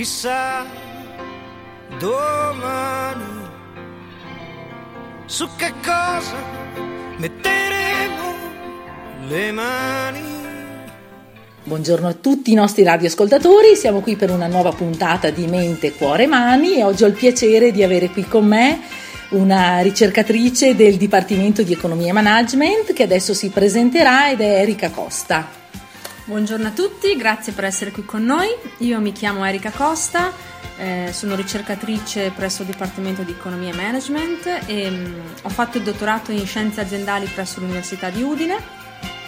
chissà domani su che cosa metteremo le mani. Buongiorno a tutti i nostri radioascoltatori, siamo qui per una nuova puntata di Mente, Cuore, Mani e oggi ho il piacere di avere qui con me una ricercatrice del Dipartimento di Economia e Management che adesso si presenterà ed è Erika Costa. Buongiorno a tutti, grazie per essere qui con noi. Io mi chiamo Erika Costa, eh, sono ricercatrice presso il Dipartimento di Economia e Management e mh, mm, ho fatto il dottorato in scienze aziendali presso l'Università di Udine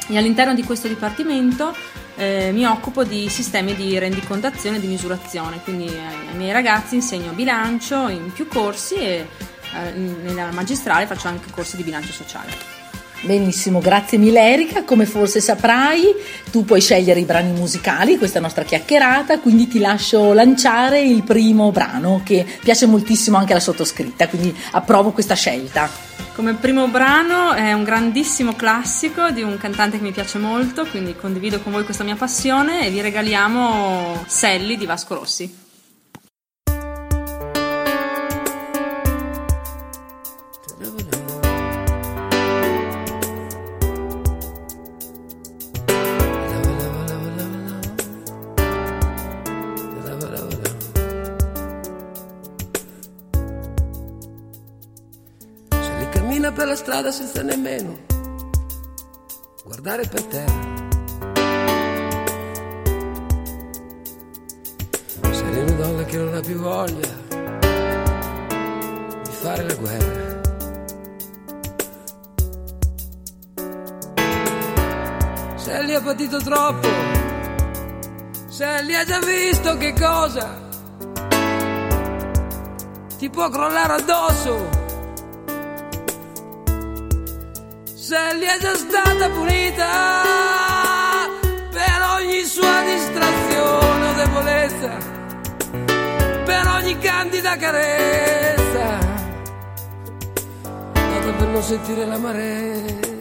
e all'interno di questo dipartimento eh, mi occupo di sistemi di rendicontazione e di misurazione, quindi ai, ai miei ragazzi insegno bilancio in più corsi e eh, nella magistrale faccio anche corsi di bilancio sociale. Benissimo, grazie mille Erika, come forse saprai tu puoi scegliere i brani musicali, questa nostra chiacchierata, quindi ti lascio lanciare il primo brano che piace moltissimo anche alla sottoscritta, quindi approvo questa scelta. Come primo brano è un grandissimo classico di un cantante che mi piace molto, quindi condivido con voi questa mia passione e vi regaliamo Sally di Vasco Rossi. Strada senza nemmeno guardare per terra. Sei una donna che non ha più voglia di fare la guerra. Sally ha patito troppo, Sally ha già visto che cosa ti può crollare addosso Sally è già stata punita per ogni sua distrazione o debolezza, per ogni candida carezza, data per non sentire l'amarezza.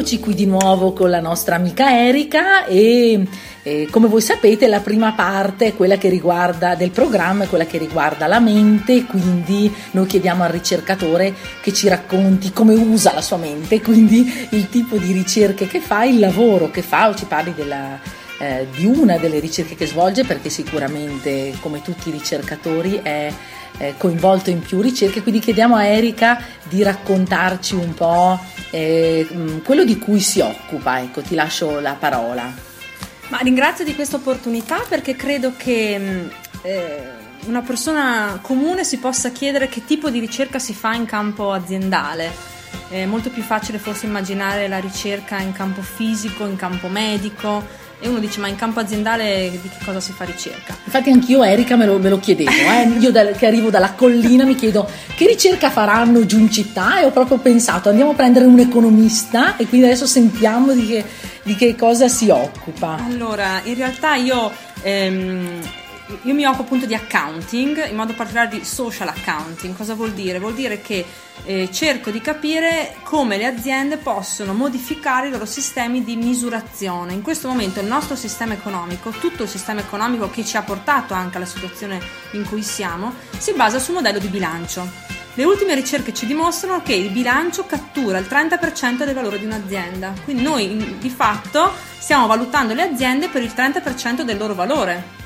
Eccoci qui di nuovo con la nostra amica Erika e eh, come voi sapete la prima parte è quella che riguarda del programma, è quella che riguarda la mente, quindi noi chiediamo al ricercatore che ci racconti come usa la sua mente, quindi il tipo di ricerche che fa, il lavoro che fa o ci parli della, eh, di una delle ricerche che svolge perché sicuramente come tutti i ricercatori è eh, coinvolto in più ricerche, quindi chiediamo a Erika di raccontarci un po' eh, mm, quello di cui si occupa. Ecco, ti lascio la parola. Ma ringrazio di questa opportunità perché credo che mm, eh, una persona comune si possa chiedere che tipo di ricerca si fa in campo aziendale. È molto più facile forse immaginare la ricerca in campo fisico, in campo medico, e uno dice ma in campo aziendale di che cosa si fa ricerca? Infatti anch'io Erika me lo, me lo chiedevo, eh? io da, che arrivo dalla collina mi chiedo che ricerca faranno giù in città e ho proprio pensato andiamo a prendere un economista e quindi adesso sentiamo di che, di che cosa si occupa. Allora, in realtà io... Ehm, io mi occupo appunto di accounting, in modo particolare di social accounting. Cosa vuol dire? Vuol dire che eh, cerco di capire come le aziende possono modificare i loro sistemi di misurazione. In questo momento il nostro sistema economico, tutto il sistema economico che ci ha portato anche alla situazione in cui siamo, si basa sul modello di bilancio. Le ultime ricerche ci dimostrano che il bilancio cattura il 30% del valore di un'azienda, quindi noi di fatto stiamo valutando le aziende per il 30% del loro valore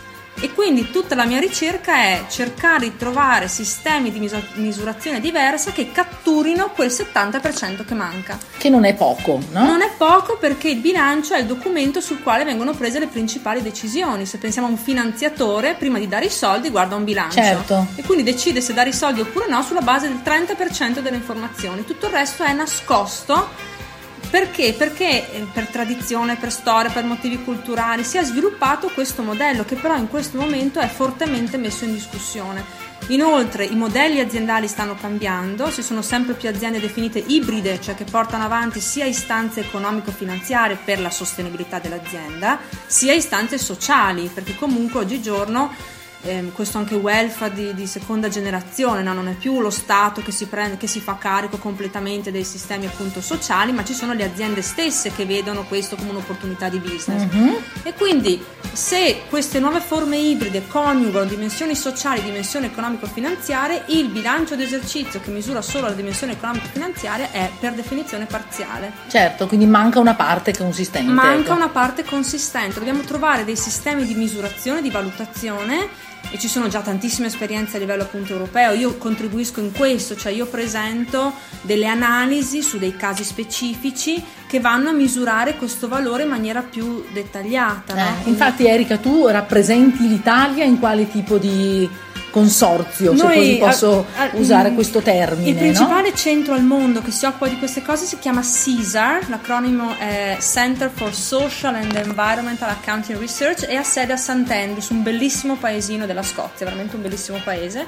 e quindi tutta la mia ricerca è cercare di trovare sistemi di misurazione diversa che catturino quel 70% che manca. Che non è poco, no? Non è poco perché il bilancio è il documento sul quale vengono prese le principali decisioni. Se pensiamo a un finanziatore, prima di dare i soldi guarda un bilancio certo. e quindi decide se dare i soldi oppure no sulla base del 30% delle informazioni. Tutto il resto è nascosto Perché? Perché eh, per tradizione, per storia, per motivi culturali si è sviluppato questo modello che però in questo momento è fortemente messo in discussione. Inoltre i modelli aziendali stanno cambiando, ci sono sempre più aziende definite ibride, cioè che portano avanti sia istanze economico-finanziarie per la sostenibilità dell'azienda, sia istanze sociali, perché comunque oggigiorno eh, questo anche welfare di, di seconda generazione, no? non è più lo Stato che si, prende, che si, fa carico completamente dei sistemi appunto sociali, ma ci sono le aziende stesse che vedono questo come un'opportunità di business. Mm-hmm. E quindi se queste nuove forme ibride coniugano dimensioni sociali, dimensioni economico-finanziarie, il bilancio d'esercizio che misura solo la dimensione economico-finanziaria è per definizione parziale. Certo, quindi manca una parte consistente. Manca ecco. una parte consistente, dobbiamo trovare dei sistemi di misurazione, di valutazione e ci sono già tantissime esperienze a livello appunto europeo. Io contribuisco in questo, cioè io presento delle analisi su dei casi specifici che vanno a misurare questo valore in maniera più dettagliata. Eh, no? Infatti Erika, tu rappresenti l'Italia in quale tipo di consorzio, Noi, se così posso a, a, usare mm, questo termine. Il principale no? centro al mondo che si occupa di queste cose si chiama CESAR, l'acronimo è Center for Social and Environmental Accounting Research e ha sede a St. Andrews, un bellissimo paesino della Scozia, veramente un bellissimo paese.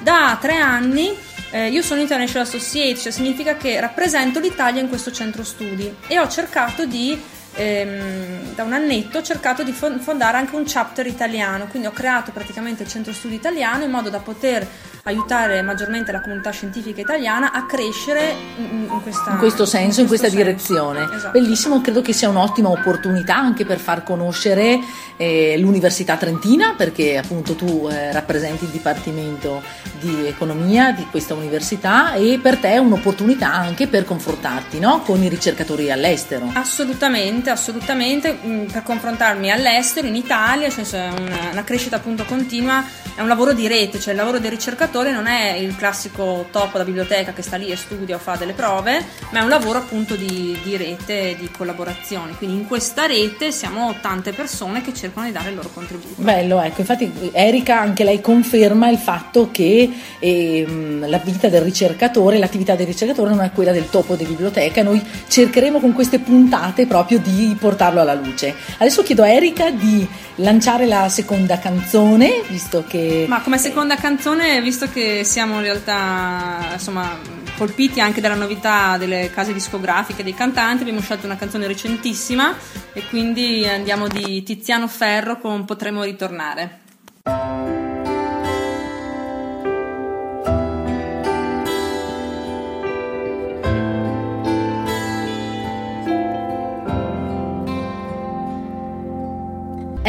Da tre anni eh, io sono International Associate, cioè significa che rappresento l'Italia in questo centro studi e ho cercato di ehm, da un annetto ho cercato di fondare anche un chapter italiano, quindi ho creato praticamente il centro studi italiano in modo da poter aiutare maggiormente la comunità scientifica italiana a crescere in, in, questa, in questo senso, in, in questa senso. direzione. Esatto. Bellissimo, credo che sia un'ottima opportunità anche per far conoscere eh, l'Università Trentina, perché appunto tu eh, rappresenti il Dipartimento di Economia di questa università e per te è un'opportunità anche per confrontarti no? con i ricercatori all'estero. Assolutamente, assolutamente, mm, per confrontarmi all'estero, in Italia, cioè una, una crescita appunto continua, è un lavoro di rete, cioè il lavoro del ricercatore non è il classico topo da biblioteca che sta lì e studia o fa delle prove, ma è un lavoro appunto di, di rete, di collaborazione. Quindi in questa rete siamo tante persone che cercano di dare il loro contributo. Bello, ecco, infatti Erika anche lei conferma il fatto che eh, la vita del ricercatore, l'attività del ricercatore non è quella del topo di biblioteca, noi cercheremo con queste puntate proprio di portarlo alla luce. Adesso chiedo a Erika di lanciare la seconda canzone, visto che... Ma come seconda canzone, visto che siamo in realtà insomma, colpiti anche dalla novità delle case discografiche dei cantanti, abbiamo scelto una canzone recentissima e quindi andiamo di Tiziano Ferro con Potremo ritornare.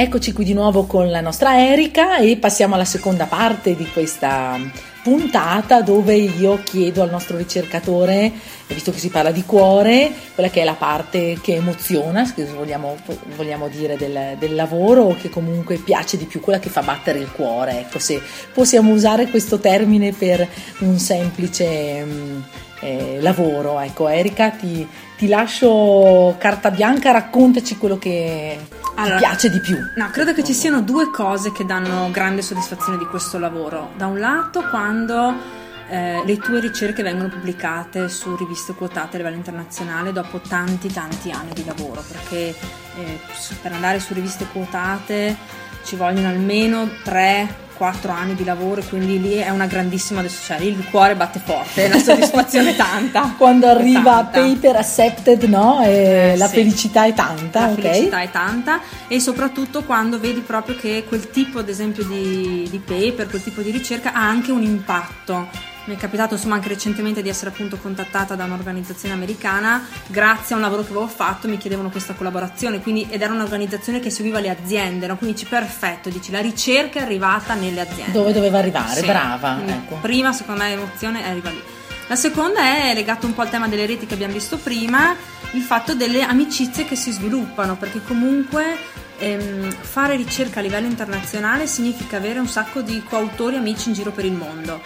Eccoci qui di nuovo con la nostra Erika e passiamo alla seconda parte di questa puntata dove io chiedo al nostro ricercatore, visto che si parla di cuore, quella che è la parte che emoziona, se vogliamo, vogliamo dire, del, del, lavoro che comunque piace di più, quella che fa battere il cuore. Ecco, se possiamo usare questo termine per un semplice mm, eh, lavoro. Ecco, Erika, ti, ti lascio carta bianca, raccontaci quello che allora, ti piace di più. No, credo che ci siano due cose che danno grande soddisfazione di questo lavoro. Da un lato, quando eh, le tue ricerche vengono pubblicate su riviste quotate a livello internazionale dopo tanti tanti anni di lavoro, perché eh, per andare su riviste quotate ci vogliono almeno 3 4 anni di lavoro, quindi lì è una grandissima cioè il cuore batte forte, la soddisfazione è tanta. Quando arriva tanta. paper accepted, no? E eh, la sì. felicità è tanta, la okay? felicità è tanta e soprattutto quando vedi proprio che quel tipo, ad esempio, di, di paper, quel tipo di ricerca ha anche un impatto mi è capitato insomma anche recentemente di essere appunto contattata da un'organizzazione americana grazie a un lavoro che avevo fatto mi chiedevano questa collaborazione quindi, ed era un'organizzazione che seguiva le aziende no? quindi dici perfetto dici la ricerca è arrivata nelle aziende dove doveva arrivare sì. brava ecco. prima secondo me l'emozione arriva lì la seconda è legato un po' al tema delle reti che abbiamo visto prima il fatto delle amicizie che si sviluppano perché comunque ehm, fare ricerca a livello internazionale significa avere un sacco di coautori amici in giro per il mondo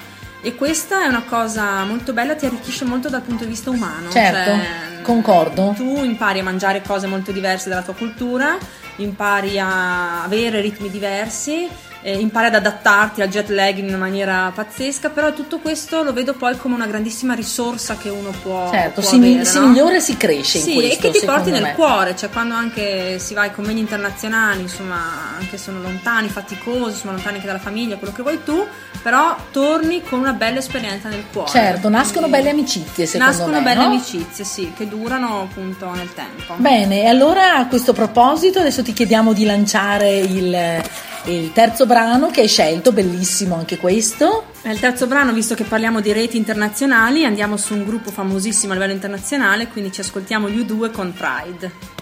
e questa è una cosa molto bella, ti arricchisce molto dal punto di vista umano. Certo, cioè, concordo. Tu impari a mangiare cose molto diverse dalla tua cultura, impari a avere ritmi diversi, eh, impari ad adattarti al jet lag in una maniera pazzesca, però tutto questo lo vedo poi come una grandissima risorsa che uno può, certo, può si, avere, si no? migliora e si cresce in Sì, questo, e che ti porti nel me. cuore, cioè quando anche si va ai convegni internazionali, insomma, anche sono lontani, faticosi, sono lontani anche dalla famiglia, quello che vuoi tu, però torni con una bella esperienza nel cuore. Certo, nascono Quindi belle amicizie secondo Nascono me, belle no? amicizie, sì, che durano appunto nel tempo. Bene, e allora a questo proposito adesso ti chiediamo di lanciare il, il terzo brano che hai scelto, bellissimo anche questo. Il terzo brano, visto che parliamo di reti internazionali, andiamo su un gruppo famosissimo a livello internazionale, quindi ci ascoltiamo gli U2 con Pride.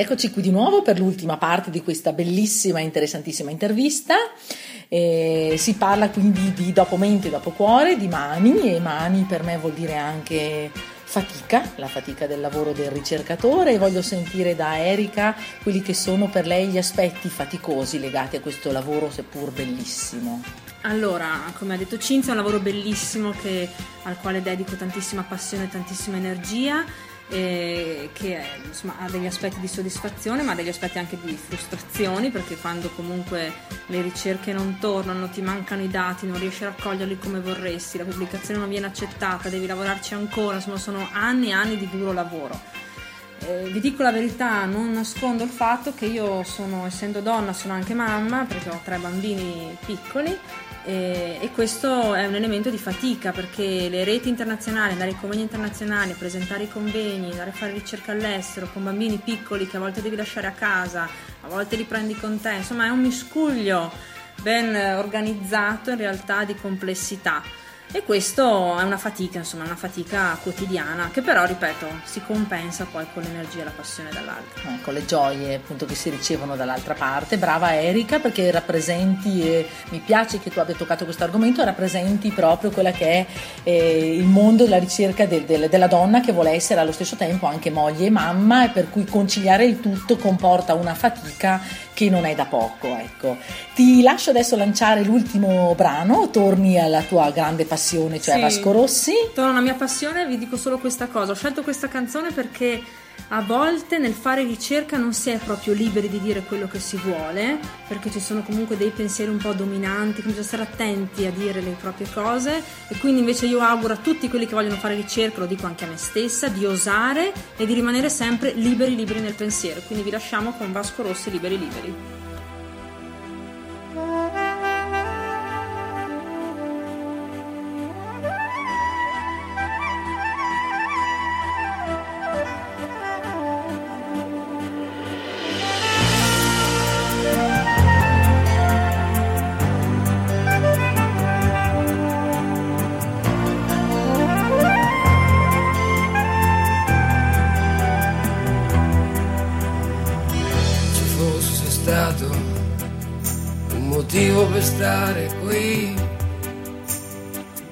Eccoci qui di nuovo per l'ultima parte di questa bellissima e interessantissima intervista. Eh, si parla quindi di dopo mente, dopo cuore, di mani e mani per me vuol dire anche fatica, la fatica del lavoro del ricercatore e voglio sentire da Erika quelli che sono per lei gli aspetti faticosi legati a questo lavoro seppur bellissimo. Allora, come ha detto Cinzia, è un lavoro bellissimo che- al quale dedico tantissima passione e tantissima energia, eh, che insomma, ha degli aspetti di soddisfazione, ma degli aspetti anche di frustrazioni, perché quando comunque le ricerche non tornano, ti mancano i dati, non riesci a raccoglierli come vorresti, la pubblicazione non viene accettata, devi lavorarci ancora, insomma sono anni e anni di duro lavoro. Eh, vi dico la verità, non nascondo il fatto che io sono, essendo donna, sono anche mamma perché ho tre bambini piccoli e questo è un elemento di fatica perché le reti internazionali, andare ai convegni internazionali, presentare i convegni, andare a fare ricerca all'estero con bambini piccoli che a volte devi lasciare a casa, a volte li prendi con te, insomma è un miscuglio ben organizzato in realtà di complessità. E questo è una fatica, insomma, una fatica quotidiana che però, ripeto, si compensa poi con l'energia e la passione dall'altro. Ecco, le gioie appunto che si ricevono dall'altra parte. Brava Erika perché rappresenti, e mi piace che tu abbia toccato questo argomento, rappresenti proprio quella che è eh, il mondo della ricerca del- del- della donna che vuole essere allo stesso tempo anche moglie e mamma e per cui conciliare il tutto comporta una fatica che non è da poco. Ecco. Ti lascio adesso lanciare l'ultimo brano, torni alla tua grande passione, cioè Sì. Vasco Rossi. Torno alla mia passione e vi dico solo questa cosa. Ho scelto questa canzone perché a volte nel fare ricerca non si è proprio liberi di dire quello che si vuole, perché ci sono comunque dei pensieri un po' dominanti, quindi bisogna stare attenti a dire le proprie cose e quindi invece io auguro a tutti quelli che vogliono fare ricerca, lo dico anche a me stessa, di osare e di rimanere sempre liberi liberi nel pensiero. Quindi vi lasciamo con Vasco Rossi liberi liberi. Stato un motivo per stare qui.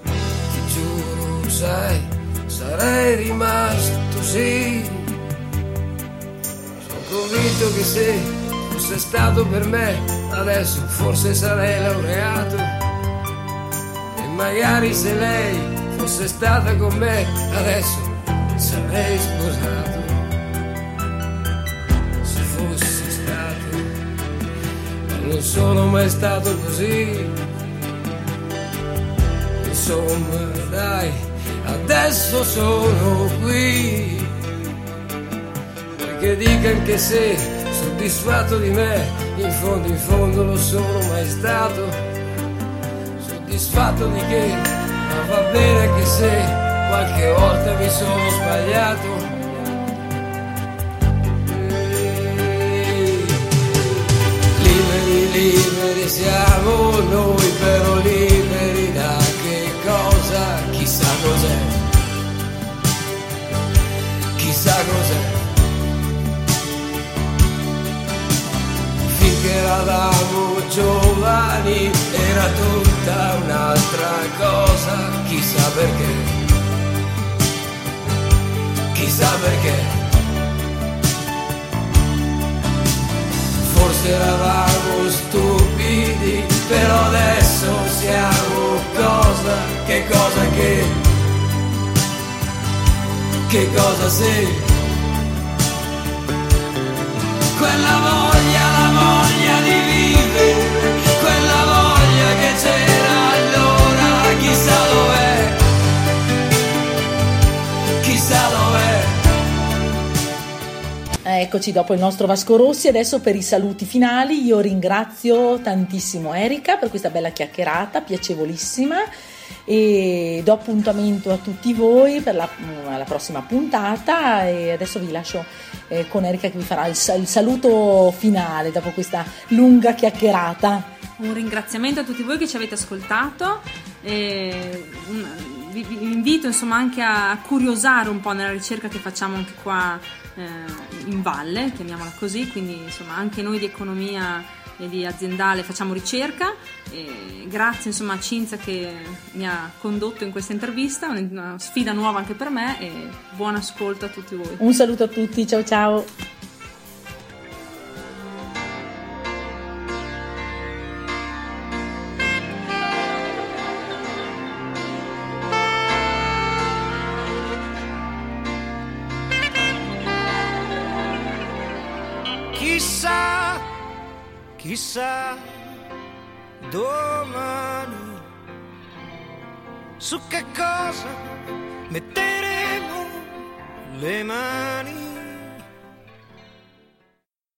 Ti giuro, sai, sarei rimasto sì. Sono convinto che se fosse stato per me, adesso forse sarei laureato. E magari se lei fosse stata con me, adesso sarei sposato non sono mai stato così. Insomma, dai, adesso sono qui. che dica anche se soddisfatto di me, in fondo in fondo lo sono mai stato, soddisfatto di che, ma va bene anche se qualche volta mi sono sbagliato. Siamo noi, però liberi da che cosa, chissà cos'è, chissà cos'è. Finché eravamo giovani era tutta un'altra cosa, chissà perché, chissà perché. Forse eravamo stupidi, però adesso siamo cosa, che cosa che, che cosa sei. Quella voglia, la voglia Eccoci dopo il nostro Vasco Rossi, adesso per i saluti finali io ringrazio tantissimo Erika per questa bella chiacchierata, piacevolissima e do appuntamento a tutti voi per la, la prossima puntata e adesso vi lascio eh, con Erika che vi farà il, il saluto finale dopo questa lunga chiacchierata. Un ringraziamento a tutti voi che ci avete ascoltato. E vi, vi invito insomma anche a curiosare un po' nella ricerca che facciamo anche qua in valle, chiamiamola così, quindi insomma anche noi di economia e di aziendale facciamo ricerca. E grazie insomma a Cinzia che mi ha condotto in questa intervista, una sfida nuova anche per me e buon ascolto a tutti voi. Un saluto a tutti, ciao ciao. Chissà, domani su che cosa metteremo le mani.